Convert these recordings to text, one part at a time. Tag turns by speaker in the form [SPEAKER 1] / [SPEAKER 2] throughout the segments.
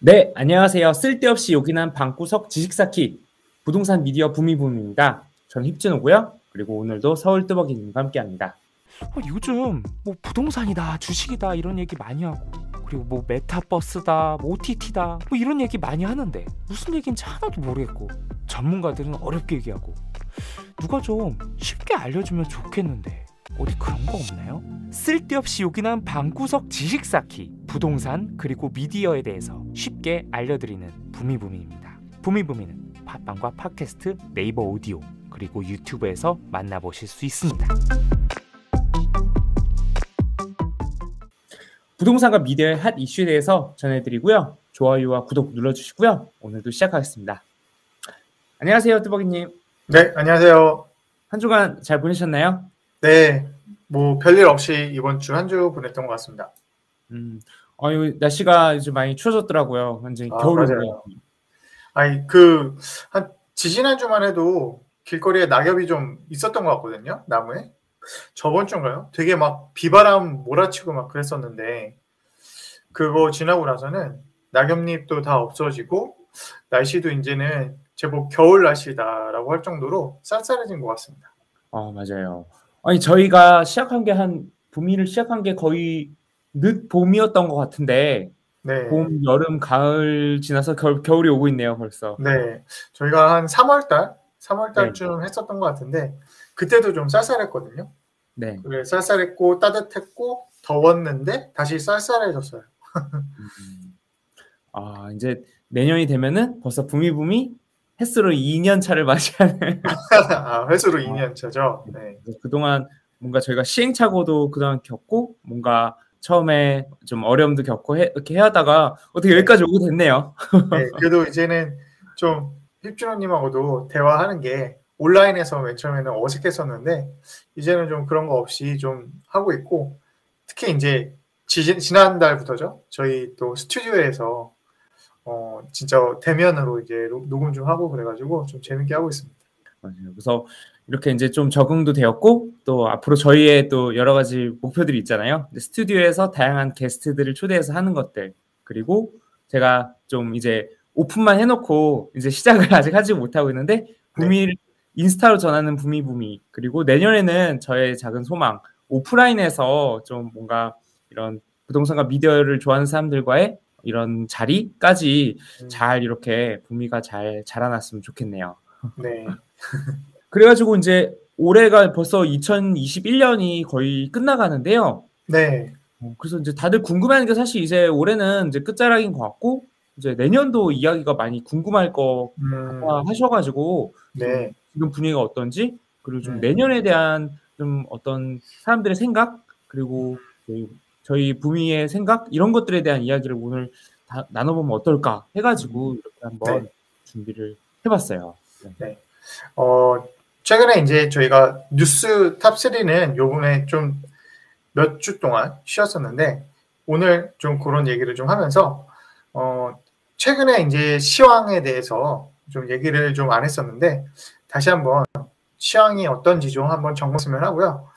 [SPEAKER 1] 네, 안녕하세요. 쓸데없이 요긴한 방구석 지식사키 부동산 미디어 부미붐입니다. 저는 힙진호고요. 그리고 오늘도 서울 뜨벅이님과 함께합니다.
[SPEAKER 2] 어, 요즘 뭐 부동산이다, 주식이다 이런 얘기 많이 하고 그리고 뭐 메타버스다, 뭐 OTT다 뭐 이런 얘기 많이 하는데 무슨 얘기인지 하나도 모르겠고 전문가들은 어렵게 얘기하고 누가 좀 쉽게 알려주면 좋겠는데 어디 그런 거 없나요? 쓸데없이 요긴한 방구석 지식 쌓기 부동산 그리고 미디어에 대해서 쉽게 알려드리는 부미부미입니다. 부미부미는 팟빵과 팟캐스트, 네이버 오디오 그리고 유튜브에서 만나보실 수 있습니다.
[SPEAKER 1] 부동산과 미디어의 핫 이슈에 대해서 전해드리고요. 좋아요와 구독 눌러주시고요. 오늘도 시작하겠습니다. 안녕하세요, 뜨벅이님.
[SPEAKER 3] 네, 안녕하세요.
[SPEAKER 1] 한 주간 잘 보내셨나요?
[SPEAKER 3] 네, 뭐 별일 없이 이번 주한주 보냈던 것 같습니다.
[SPEAKER 1] 음, 아유 날씨가 이제 많이 추워졌더라고요. 완전
[SPEAKER 3] 아,
[SPEAKER 1] 겨울이
[SPEAKER 3] 맞아요. 아니 그한 지지난 주만 해도 길거리에 낙엽이 좀 있었던 것 같거든요. 나무에. 저번 주인가요? 되게 막 비바람 몰아치고 막 그랬었는데 그거 지나고 나서는 낙엽잎도 다 없어지고 날씨도 이제는 제법 겨울 날씨다라고 할 정도로 쌀쌀해진 것 같습니다.
[SPEAKER 1] 아 맞아요. 아니 저희가 시작한 게한 봄이를 시작한 게 거의 늦 봄이었던 것 같은데
[SPEAKER 3] 네.
[SPEAKER 1] 봄, 여름, 가을 지나서 겨울, 겨울이 오고 있네요 벌써.
[SPEAKER 3] 네. 저희가 한 3월달, 3월달쯤 했었던 것 같은데 그때도 좀 쌀쌀했거든요.
[SPEAKER 1] 네.
[SPEAKER 3] 그래 쌀쌀했고 따뜻했고 더웠는데 다시 쌀쌀해졌어요.
[SPEAKER 1] 음. 아 이제 내년이 되면은 벌써 붐이 붐이 햇수로 2년 차를 맞이하는.
[SPEAKER 3] 아, 회수로 2년 차죠. 네.
[SPEAKER 1] 그동안 뭔가 저희가 시행착오도 그동안 겪고 뭔가 처음에 좀 어려움도 겪고 해, 이렇게 해하다가 어떻게 여기까지 오게 됐네요.
[SPEAKER 3] 네. 그래도 이제는 좀 힙준호님하고도 대화하는 게 온라인에서 맨 처음에는 어색했었는데 이제는 좀 그런 거 없이 좀 하고 있고 특히 이제 지, 지난달부터죠. 저희 또 스튜디오에서 어 진짜 대면으로 이제 녹음 좀 하고 그래가지고 좀 재밌게 하고 있습니다.
[SPEAKER 1] 맞아요. 그래서 이렇게 이제 좀 적응도 되었고 또 앞으로 저희의 또 여러 가지 목표들이 있잖아요. 스튜디오에서 다양한 게스트들을 초대해서 하는 것들 그리고 제가 좀 이제 오픈만 해놓고 이제 시작을 아직 하지 못하고 있는데 부미를 네. 인스타로 전하는 부미부미 그리고 내년에는 저의 작은 소망 오프라인에서 좀 뭔가 이런 부동산과 미디어를 좋아하는 사람들과의 이런 자리까지 음. 잘 이렇게 부미가 잘 자라났으면 좋겠네요.
[SPEAKER 3] 네.
[SPEAKER 1] 그래가지고 이제 올해가 벌써 2021년이 거의 끝나가는데요.
[SPEAKER 3] 네.
[SPEAKER 1] 어, 그래서 이제 다들 궁금해하는 게 사실 이제 올해는 이제 끝자락인 것 같고 이제 내년도 이야기가 많이 궁금할 거 음. 하셔가지고
[SPEAKER 3] 네.
[SPEAKER 1] 지금 분위기가 어떤지 그리고 좀 네. 내년에 대한 좀 어떤 사람들의 생각 그리고 저희, 부미의 생각 이런 것들에 대한 이야기를 오늘 다 나눠보면 어떨까 해가지고 이렇게 한번 네. 준비를 해봤어요.
[SPEAKER 3] 네. 네. 어, 최근에 이제 저희가 뉴스 top 3는 요번에 좀 몇 주 동안 쉬었었는데 오늘 좀 그런 얘기를 좀 하면서 어, 최근에 이제 시황에 대해서 좀 얘기를 좀 안 했었는데 다시 한번 시황이 어떤지 좀 한번 점검했으면 하고요.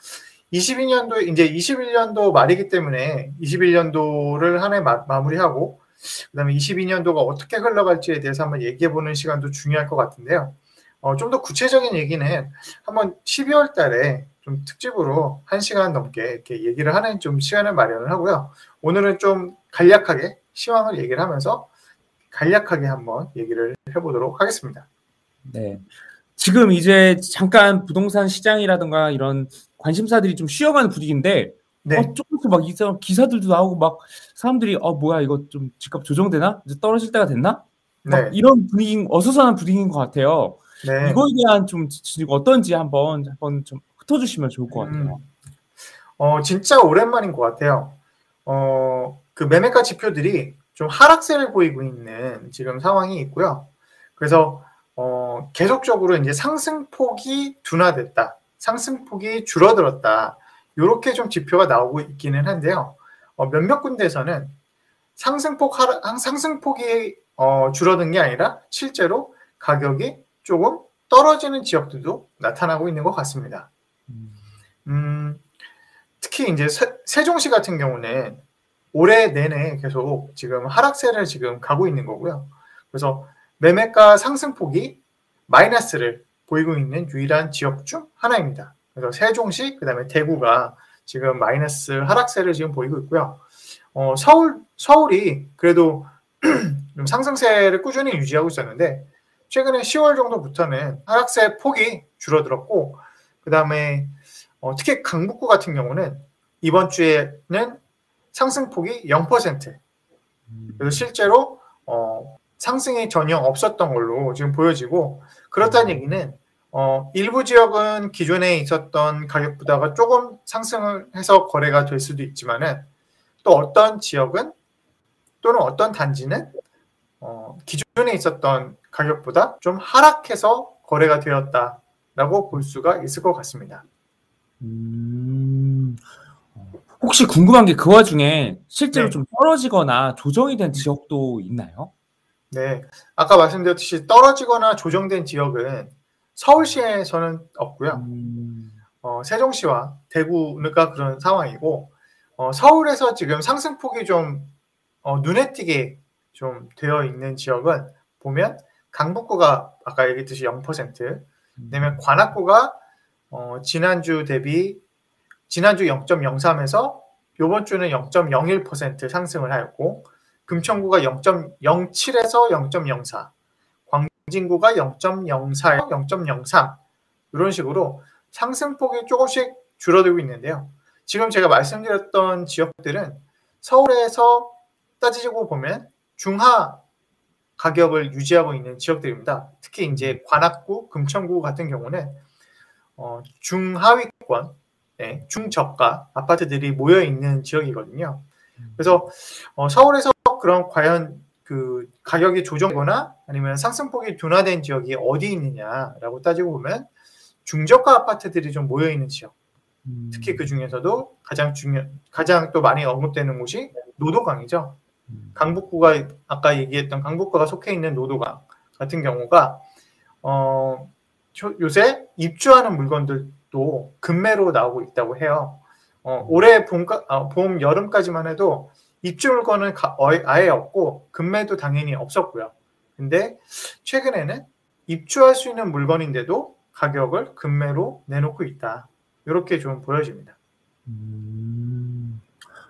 [SPEAKER 3] 22년도 이제 21년도 말이기 때문에 21년도를 한 해 마무리하고 그다음에 22년도가 어떻게 흘러갈지에 대해서 한번 얘기해 보는 시간도 중요할 것 같은데요. 어, 좀 더 구체적인 얘기는 한번 12월 달에 좀 특집으로 1시간 넘게 이렇게 얘기를 하는 좀 시간을 마련을 하고요. 오늘은 좀 간략하게 시황을 얘기를 하면서 간략하게 한번 얘기를 해보도록 하겠습니다.
[SPEAKER 1] 네. 지금 이제 잠깐 부동산 시장이라든가 이런 관심사들이 좀 쉬어가는 분위기인데 네. 어, 조금씩 막 이상 기사들도 나오고 막 사람들이 어 뭐야 이거 좀 집값 조정되나? 이제 떨어질 때가 됐나? 네. 이런 분위기 어수선한 분위기인 것 같아요. 네. 이거에 대한 좀 어떤지 한번 한번 좀 흩어주시면 좋을 것 같아요. 음.
[SPEAKER 3] 어 진짜 오랜만인 것 같아요. 어그 매매가 지표들이 좀 하락세를 보이고 있는 지금 상황이 있고요. 그래서 어 계속적으로 이제 상승폭이 둔화됐다, 상승폭이 줄어들었다. 이렇게 좀 지표가 나오고 있기는 한데요. 어, 몇몇 군데에서는 상승폭 하락, 상승폭이 어, 줄어든 게 아니라 실제로 가격이 조금 떨어지는 지역들도 나타나고 있는 것 같습니다. 음, 특히 이제 세, 종시 같은 경우는 올해 내내 계속 지금 하락세를 지금 가고 있는 거고요. 그래서 매매가 상승폭이 마이너스를 보이고 있는 유일한 지역 중 하나입니다. 그래서 세종시 그 다음에 대구가 지금 마이너스 하락세를 지금 보이고 있고요. 어, 서울 서울이 그래도 좀 상승세를 꾸준히 유지하고 있었는데 최근에 10월 정도부터는 하락세 폭이 줄어들었고 그 다음에 어, 특히 강북구 같은 경우는 이번 주에는 상승폭이 0%. 그래서 실제로 어, 상승이 전혀 없었던 걸로 지금 보여지고 그렇다는 얘기는 어, 일부 지역은 기존에 있었던 가격보다가 조금 상승을 해서 거래가 될 수도 있지만은 또 어떤 지역은 또는 어떤 단지는 어, 기존에 있었던 가격보다 좀 하락해서 거래가 되었다라고 볼 수가 있을 것 같습니다.
[SPEAKER 1] 음, 혹시 궁금한 게 그 와중에 실제로
[SPEAKER 3] 네.
[SPEAKER 1] 좀 떨어지거나 조정이 된 지역도 있나요?
[SPEAKER 3] 네, 아까 말씀드렸듯이 떨어지거나 조정된 지역은 서울시에서는 없고요.
[SPEAKER 1] 음,
[SPEAKER 3] 어, 세종시와 대구가 그런 상황이고 어, 서울에서 지금 상승폭이 좀 어, 눈에 띄게 좀 되어 있는 지역은 보면 강북구가 아까 얘기했듯이 0%, 그다음에 관악구가 어, 지난주 대비 지난주 0.03에서 이번 주는 0.01% 상승을 하였고 금천구가 0.07에서 0.04, 광진구가 0.04에서 0.03 이런 식으로 상승폭이 조금씩 줄어들고 있는데요. 지금 제가 말씀드렸던 지역들은 서울에서 따지고 보면 중하 가격을 유지하고 있는 지역들입니다. 특히 이제 관악구, 금천구 같은 경우는 어, 중하위권, 네, 중저가 아파트들이 모여 있는 지역이거든요. 그래서 어, 서울에서 그런 과연 그 가격이 조정되거나 아니면 상승폭이 둔화된 지역이 어디 있느냐라고 따지고 보면 중저가 아파트들이 좀 모여 있는 지역.
[SPEAKER 1] 음,
[SPEAKER 3] 특히 그 중에서도 가장 중요, 가장 또 많이 언급되는 곳이 노도강이죠.
[SPEAKER 1] 음,
[SPEAKER 3] 강북구가 아까 얘기했던 강북구가 속해 있는 노도강 같은 경우가 어, 저- 요새 입주하는 물건들도 급매로 나오고 있다고 해요. 어, 올해 봄, 아, 봄 여름까지만 해도 입주 물건은 가- 어- 아예 없고 급매도 당연히 없었고요. 근데 최근에는 입주할 수 있는 물건인데도 가격을 급매로 내놓고 있다. 이렇게 좀 보여집니다.
[SPEAKER 1] 음.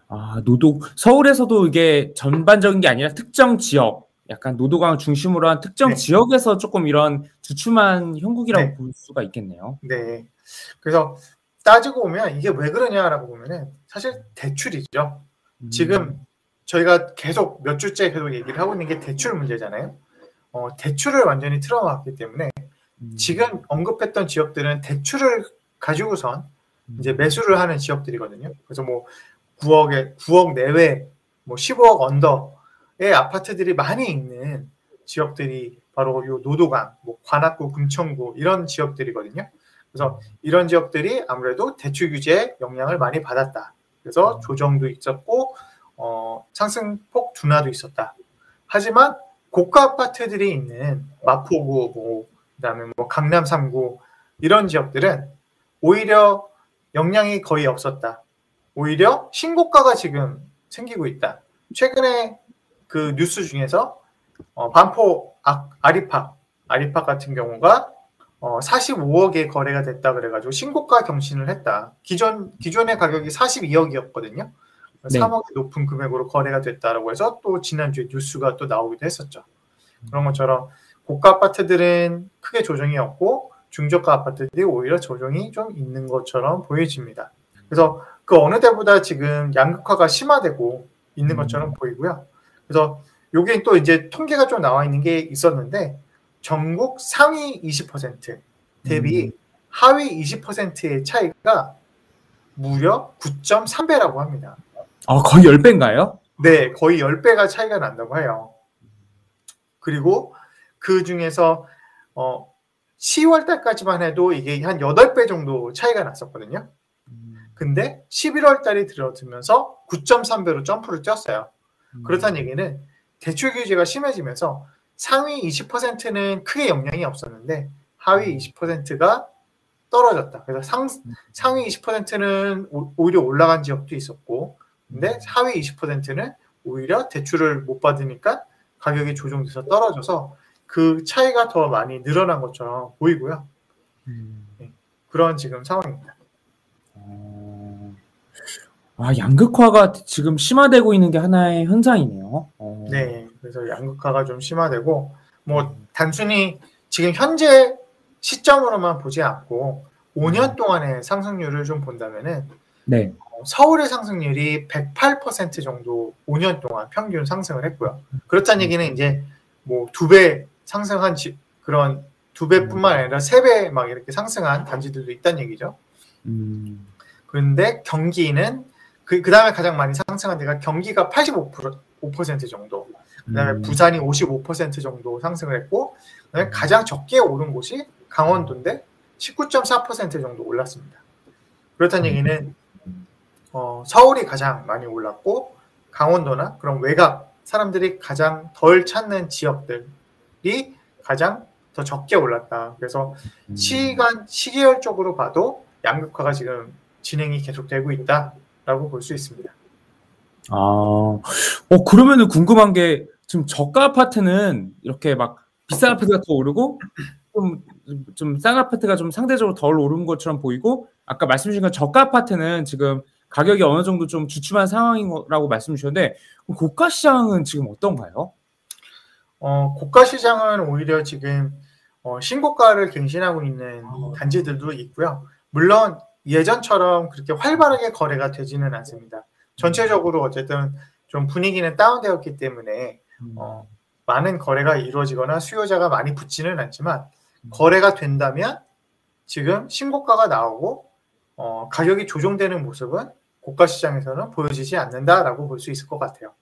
[SPEAKER 1] 아, 노도, 서울에서도 이게 전반적인 게 아니라 특정 지역, 약간 노도강을 중심으로 한 특정
[SPEAKER 3] 네.
[SPEAKER 1] 지역에서 조금 이런 주춤한 형국이라고
[SPEAKER 3] 네.
[SPEAKER 1] 볼 수가 있겠네요.
[SPEAKER 3] 네. 그래서 따지고 보면 이게 왜 그러냐라고 보면은 사실 대출이죠.
[SPEAKER 1] 음,
[SPEAKER 3] 지금 저희가 계속 몇 주째 계속 얘기를 하고 있는 게 대출 문제잖아요. 어, 대출을 완전히 틀어막기 때문에
[SPEAKER 1] 음,
[SPEAKER 3] 지금 언급했던 지역들은 대출을 가지고선
[SPEAKER 1] 음,
[SPEAKER 3] 이제 매수를 하는 지역들이거든요. 그래서 뭐 9억에 9억 내외, 뭐 15억 언더의 아파트들이 많이 있는 지역들이 바로 요 노도강, 뭐 관악구, 금천구 이런 지역들이거든요. 그래서 이런 지역들이 아무래도 대출 규제에 영향을 많이 받았다. 그래서 조정도 있었고 어, 상승폭 둔화도 있었다. 하지만 고가 아파트들이 있는 마포구, 뭐 그다음에 뭐 강남 3구 이런 지역들은 오히려 영향이 거의 없었다. 오히려 신고가가 지금 생기고 있다. 최근에 그 뉴스 중에서 어, 반포 아, 아리팍 아리팍 같은 경우가 어, 45억에 거래가 됐다 그래가지고 신고가 경신을 했다. 기존 기존의 가격이 42억이었거든요.
[SPEAKER 1] 네.
[SPEAKER 3] 3억이 높은 금액으로 거래가 됐다라고 해서 또 지난주에 뉴스가 또 나오기도 했었죠. 그런 것처럼 고가 아파트들은 크게 조정이 없고 중저가 아파트들이 오히려 조정이 좀 있는 것처럼 보여집니다. 그래서 그 어느 때보다 지금 양극화가 심화되고 있는 것처럼 보이고요. 그래서 요게 또 이제 통계가 좀 나와 있는 게 있었는데 전국 상위 20% 대비 하위 20%의 차이가 무려 9.3배라고 합니다.
[SPEAKER 1] 아, 거의 10배인가요?
[SPEAKER 3] 네, 거의 10배가 차이가 난다고 해요. 그리고 그 중에서 어 10월 달까지만 해도 이게 한 8배 정도 차이가 났었거든요. 근데 11월 달이 들어들면서 9.3배로 점프를 뛰었어요. 그렇다는 얘기는 대출 규제가 심해지면서 상위 20%는 크게 영향이 없었는데 하위 20%가 떨어졌다. 그래서 상, 상위 20%는 오히려 올라간 지역도 있었고 근데 하위 20%는 오히려 대출을 못 받으니까 가격이 조정돼서 떨어져서 그 차이가 더 많이 늘어난 것처럼 보이고요.
[SPEAKER 1] 음.
[SPEAKER 3] 그런 지금 상황입니다.
[SPEAKER 1] 어, 아, 양극화가 지금 심화되고 있는 게 하나의 현상이네요. 어.
[SPEAKER 3] 네, 그래서 양극화가 좀 심화되고 뭐 단순히 지금 현재 시점으로만 보지 않고 5년 동안의 상승률을 좀 본다면은
[SPEAKER 1] 네.
[SPEAKER 3] 어, 서울의 상승률이 108% 정도 5년 동안 평균 상승을 했고요. 그렇다는 얘기는 이제 뭐 두 배 상승한 집 그런 두 배뿐만 아니라 세 배 막 이렇게 상승한 단지들도 있다는 얘기죠.
[SPEAKER 1] 음.
[SPEAKER 3] 그런데 경기는 그, 그 다음에 가장 많이 상승한 데가 경기가 85% 5% 정도, 그 다음에
[SPEAKER 1] 음.
[SPEAKER 3] 부산이 55% 정도 상승을 했고, 그 다음에 가장 적게 오른 곳이 강원도인데 19.4% 정도 올랐습니다. 그렇다는 얘기는 어, 서울이 가장 많이 올랐고, 강원도나 그런 외곽 사람들이 가장 덜 찾는 지역들이 가장 더 적게 올랐다. 그래서
[SPEAKER 1] 음.
[SPEAKER 3] 시간 시계열적으로 봐도 양극화가 지금 진행이 계속되고 있다라고 볼 수 있습니다.
[SPEAKER 1] 아, 어, 그러면은 궁금한 게 지금 저가 아파트는 이렇게 막 비싼 아파트가 더 오르고 좀, 좀 싼 아파트가 좀 상대적으로 덜 오른 것처럼 보이고 아까 말씀 주신 건 저가 아파트는 지금 가격이 어느 정도 좀 주춤한 상황이라고 말씀 주셨는데 고가 시장은 지금 어떤가요?
[SPEAKER 3] 어, 고가 시장은 오히려 지금 어, 신고가를 갱신하고 있는
[SPEAKER 1] 아.
[SPEAKER 3] 단지들도 있고요. 물론 예전처럼 그렇게 활발하게 거래가 되지는 않습니다. 전체적으로 어쨌든 좀 분위기는 다운되었기 때문에 어, 많은 거래가 이루어지거나 수요자가 많이 붙지는 않지만 거래가 된다면 지금 신고가가 나오고 어, 가격이 조정되는 모습은 고가 시장에서는 보여지지 않는다라고 볼 수 있을 것 같아요.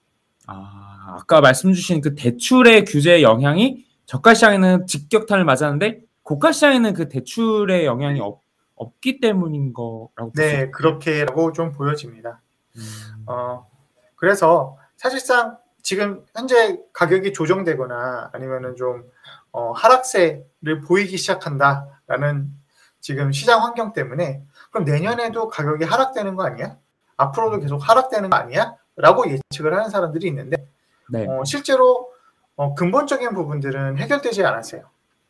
[SPEAKER 1] 아, 아까 말씀 주신 그 대출의 규제 영향이 저가 시장에는 직격탄을 맞았는데 고가 시장에는 그 대출의 영향이 없, 없기 때문인 거라고
[SPEAKER 3] 네, 그렇게라고 좀 보여집니다.
[SPEAKER 1] 음.
[SPEAKER 3] 어, 그래서 사실상 지금 현재 가격이 조정되거나 아니면은 좀 어, 하락세를 보이기 시작한다라는 지금 시장 환경 때문에 그럼 내년에도 가격이 하락되는 거 아니야? 앞으로도 계속 하락되는 거 아니야? 라고 예측을 하는 사람들이 있는데
[SPEAKER 1] 네.
[SPEAKER 3] 어, 실제로 어, 근본적인 부분들은 해결되지 않았어요.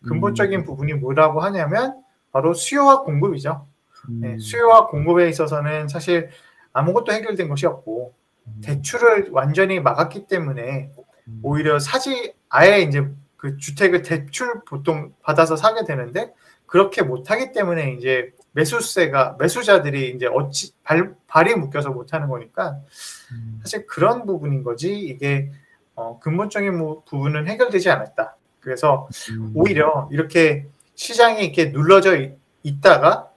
[SPEAKER 3] 근본적인
[SPEAKER 1] 음.
[SPEAKER 3] 부분이 뭐라고 하냐면 바로 수요와 공급이죠. 네,
[SPEAKER 1] 음.
[SPEAKER 3] 수요와 공급에 있어서는 사실 아무것도 해결된 것이 없고
[SPEAKER 1] 음.
[SPEAKER 3] 대출을 완전히 막았기 때문에
[SPEAKER 1] 음.
[SPEAKER 3] 오히려 사지 아예 이제 그 주택을 대출 보통 받아서 사게 되는데 그렇게 못하기 때문에 이제 매수세가 매수자들이 이제 어찌 발 발이 묶여서 못하는 거니까
[SPEAKER 1] 음.
[SPEAKER 3] 사실 그런 부분인 거지 이게 어, 근본적인 부- 부분은 해결되지 않았다. 그래서
[SPEAKER 1] 음.
[SPEAKER 3] 오히려 이렇게 시장이 이렇게 눌러져 있- 있다가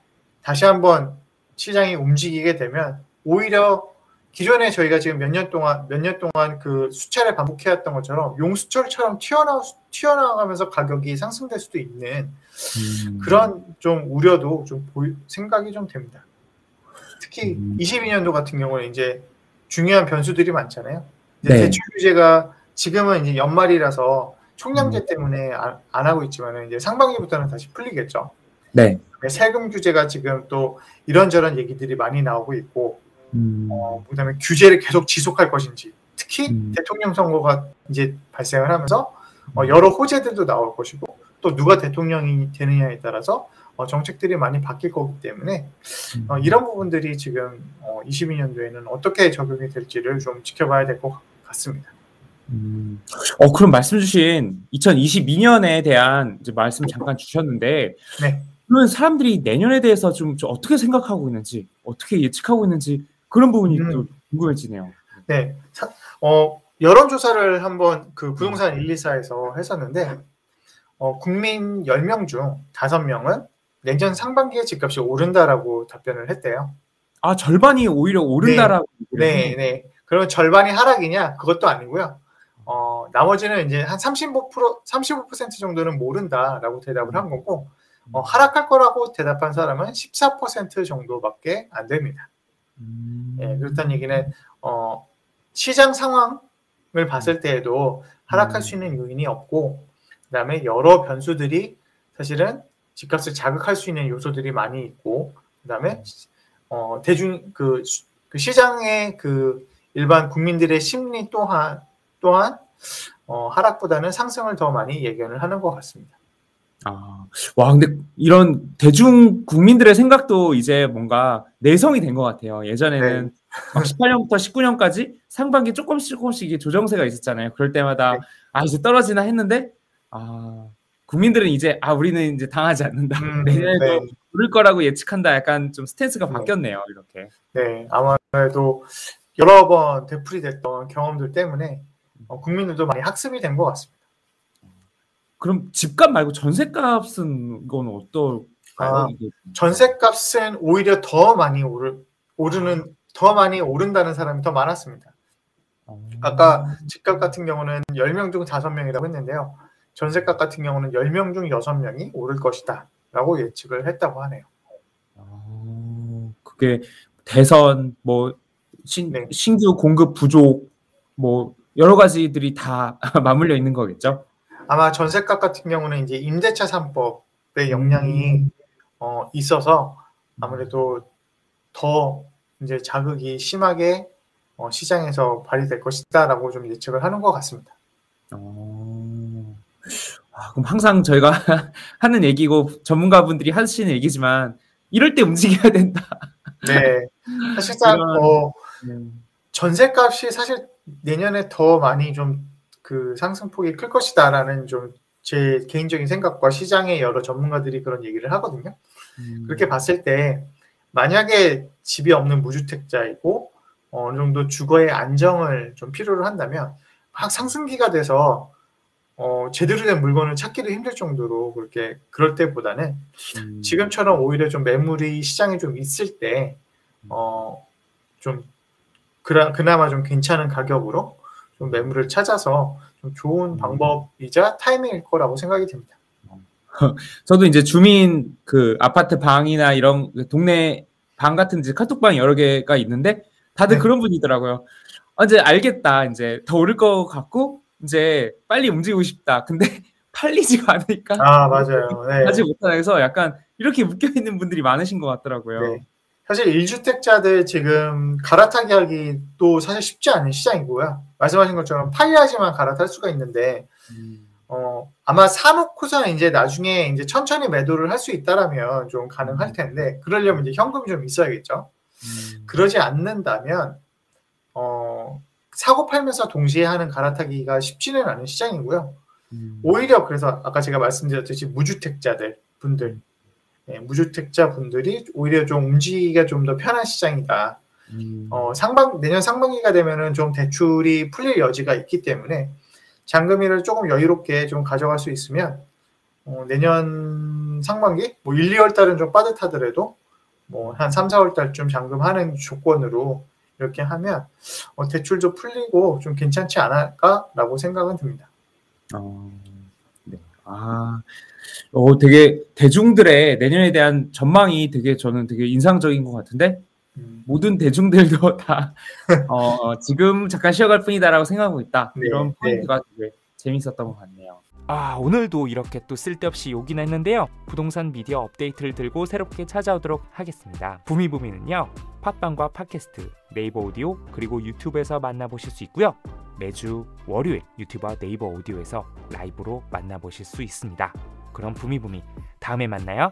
[SPEAKER 3] 다시 한번 시장이 움직이게 되면 오히려 기존에 저희가 지금 몇 년 동안 몇 년 동안 그 수차례 반복해왔던 것처럼 용수철처럼 튀어나와 튀어나가면서 가격이 상승될 수도 있는
[SPEAKER 1] 음.
[SPEAKER 3] 그런 좀 우려도 좀 보이, 생각이 좀 됩니다. 특히
[SPEAKER 1] 음.
[SPEAKER 3] 22년도 같은 경우는 이제 중요한 변수들이 많잖아요. 이제
[SPEAKER 1] 네.
[SPEAKER 3] 대출 규제가 지금은 이제 연말이라서 총량제
[SPEAKER 1] 음.
[SPEAKER 3] 때문에 안, 안 하고 있지만 이제 상반기부터는 다시 풀리겠죠.
[SPEAKER 1] 네.
[SPEAKER 3] 세금 규제가 지금 또 이런저런 얘기들이 많이 나오고 있고,
[SPEAKER 1] 음.
[SPEAKER 3] 어, 그다음에 규제를 계속 지속할 것인지, 특히
[SPEAKER 1] 음.
[SPEAKER 3] 대통령 선거가 이제 발생을 하면서 어, 여러 호재들도 나올 것이고, 또 누가 대통령이 되느냐에 따라서 어, 정책들이 많이 바뀔 거기 때문에
[SPEAKER 1] 음.
[SPEAKER 3] 어, 이런 부분들이 지금 어, 22년도에는 어떻게 적용이 될지를 좀 지켜봐야 될 것 같습니다.
[SPEAKER 1] 음. 어, 그럼 말씀 주신 2022년에 대한 이제 말씀 잠깐 주셨는데,
[SPEAKER 3] 네.
[SPEAKER 1] 그러면 사람들이 내년에 대해서 좀, 좀 어떻게 생각하고 있는지, 어떻게 예측하고 있는지 그런 부분이
[SPEAKER 3] 음.
[SPEAKER 1] 또 궁금해지네요.
[SPEAKER 3] 네. 사- 어, 여론조사를 한번 그 부동산 124에서 했었는데, 어, 국민 10명 중 5명은 내년 상반기에 집값이 오른다라고 답변을 했대요.
[SPEAKER 1] 아, 절반이 오히려 오른다라고.
[SPEAKER 3] 네, 네. 그러면 절반이 하락이냐? 그것도 아니고요. 어, 나머지는 이제 한 35%, 35% 정도는 모른다라고 대답을 한 거고, 어, 하락할 거라고 대답한 사람은 14% 정도밖에 안 됩니다.
[SPEAKER 1] 음.
[SPEAKER 3] 예, 그렇다는 얘기는 어, 시장 상황을 봤을 때에도 하락할
[SPEAKER 1] 음.
[SPEAKER 3] 수 있는 요인이 없고 그다음에 여러 변수들이 사실은 집값을 자극할 수 있는 요소들이 많이 있고 그다음에 어, 대중 그, 수- 그 시장의 그 일반 국민들의 심리 또한 또한 어, 하락보다는 상승을 더 많이 예견을 하는 것 같습니다.
[SPEAKER 1] 아, 와, 근데 이런 대중 국민들의 생각도 이제 뭔가 내성이 된 것 같아요. 예전에는 막 18년부터 19년까지 상반기 조금씩 조금씩 조정세가 있었잖아요. 그럴 때마다
[SPEAKER 3] 네.
[SPEAKER 1] 아, 이제 떨어지나 했는데, 아, 국민들은 이제, 아, 우리는 이제 당하지 않는다.
[SPEAKER 3] 음,
[SPEAKER 1] 내년에도
[SPEAKER 3] 네.
[SPEAKER 1] 오를 거라고 예측한다. 약간 좀 스탠스가
[SPEAKER 3] 네.
[SPEAKER 1] 바뀌었네요. 이렇게.
[SPEAKER 3] 네, 아무래도 여러 번 되풀이 됐던 경험들 때문에 어, 국민들도 많이 학습이 된 것 같습니다.
[SPEAKER 1] 그럼 집값 말고 전세값은 건 어떨까요?
[SPEAKER 3] 아? 전세값은 오히려 더 많이 오르, 오르는 더 많이 오른다는 사람이 더 많았습니다. 아까 집값 같은 경우는 10명 중 5명이라고 했는데요. 전세값 같은 경우는 10명 중 6명이 오를 것이다. 라고 예측을 했다고 하네요.
[SPEAKER 1] 아, 그게 대선 뭐 신,
[SPEAKER 3] 네.
[SPEAKER 1] 신규 공급 부족 뭐 여러 가지들이 다 맞물려 있는 거겠죠.
[SPEAKER 3] 아마 전세값 같은 경우는 이제 임대차 3법의 영향이 어, 있어서 아무래도 더 이제 자극이 심하게 어, 시장에서 발휘될 것이다라고 좀 예측을 하는 것 같습니다.
[SPEAKER 1] 어... 아, 그럼 항상 저희가 하는 얘기고 전문가분들이 하시는 얘기지만 이럴 때 움직여야 된다.
[SPEAKER 3] 네, 사실상
[SPEAKER 1] 이런-
[SPEAKER 3] 어, 전세값이 사실 내년에 더 많이 좀 그 상승폭이 클 것이다라는 좀 제 개인적인 생각과 시장의 여러 전문가들이 그런 얘기를 하거든요.
[SPEAKER 1] 음,
[SPEAKER 3] 그렇게 봤을 때 만약에 집이 없는 무주택자이고 어, 어느 정도 주거의 안정을 좀 필요로 한다면 막 상승기가 돼서 어, 제대로 된 물건을 찾기도 힘들 정도로 그렇게 그럴 때보다는
[SPEAKER 1] 음,
[SPEAKER 3] 지금처럼 오히려 좀 매물이 시장에 좀 있을 때 어, 좀 그나, 그나마 좀 괜찮은 가격으로 좀 매물을 찾아서 좀 좋은
[SPEAKER 1] 음.
[SPEAKER 3] 방법이자 타이밍일 거라고 생각이 됩니다.
[SPEAKER 1] 저도 이제 주민 그 아파트 방이나 이런 그 동네 방 같은 이제 카톡방 여러 개가 있는데 다들
[SPEAKER 3] 네.
[SPEAKER 1] 그런 분이더라고요. 아, 이제 알겠다. 이제 더 오를 것 같고 이제 빨리 움직이고 싶다. 근데 팔리지가 않으니까
[SPEAKER 3] 아 맞아요. 네.
[SPEAKER 1] 하지 못하다 해서 약간 이렇게 묶여 있는 분들이 많으신 것 같더라고요.
[SPEAKER 3] 네. 사실 1주택자들 지금 갈아타기 하기도 사실 쉽지 않은 시장이고요. 말씀하신 것처럼 팔려야지만 갈아탈 수가 있는데
[SPEAKER 1] 음,
[SPEAKER 3] 어, 아마 사놓고서는 이제 나중에 이제 천천히 매도를 할 수 있다라면 좀 가능할 텐데 그러려면 이제 현금이 좀 있어야겠죠.
[SPEAKER 1] 음,
[SPEAKER 3] 그러지 않는다면 어, 사고 팔면서 동시에 하는 갈아타기가 쉽지는 않은 시장이고요.
[SPEAKER 1] 음,
[SPEAKER 3] 오히려 그래서 아까 제가 말씀드렸듯이 무주택자들 분들 예, 무주택자 분들이 오히려 좀 움직이기가 좀 더 편한 시장이다.
[SPEAKER 1] 음,
[SPEAKER 3] 어, 상반 내년 상반기가 되면은 좀 대출이 풀릴 여지가 있기 때문에 잔금일을 조금 여유롭게 좀 가져갈 수 있으면 어, 내년 상반기 뭐 1, 2월 달은 좀 빠듯하더라도 뭐 한 3, 4월 달쯤 잔금하는 조건으로 이렇게 하면 어, 대출도 풀리고 좀 괜찮지 않을까라고 생각은 듭니다.
[SPEAKER 1] 어, 네. 아, 어, 되게 대중들의 내년에 대한 전망이 되게 저는 되게 인상적인 것 같은데
[SPEAKER 3] 음,
[SPEAKER 1] 모든 대중들도 다 어, 지금 잠깐 쉬어갈 뿐이다라고 생각하고 있다.
[SPEAKER 3] 네,
[SPEAKER 1] 이런
[SPEAKER 3] 네.
[SPEAKER 1] 포인트가 되게 재밌었던 것 같네요.
[SPEAKER 2] 아 오늘도 이렇게 또 쓸데없이 욕이나 했는데요 부동산 미디어 업데이트를 들고 새롭게 찾아오도록 하겠습니다 부미부미는요 팟빵과 팟캐스트 네이버 오디오 그리고 유튜브에서 만나보실 수 있고요 매주 월요일 유튜브와 네이버 오디오에서 라이브로 만나보실 수 있습니다 그럼 부미부미 다음에 만나요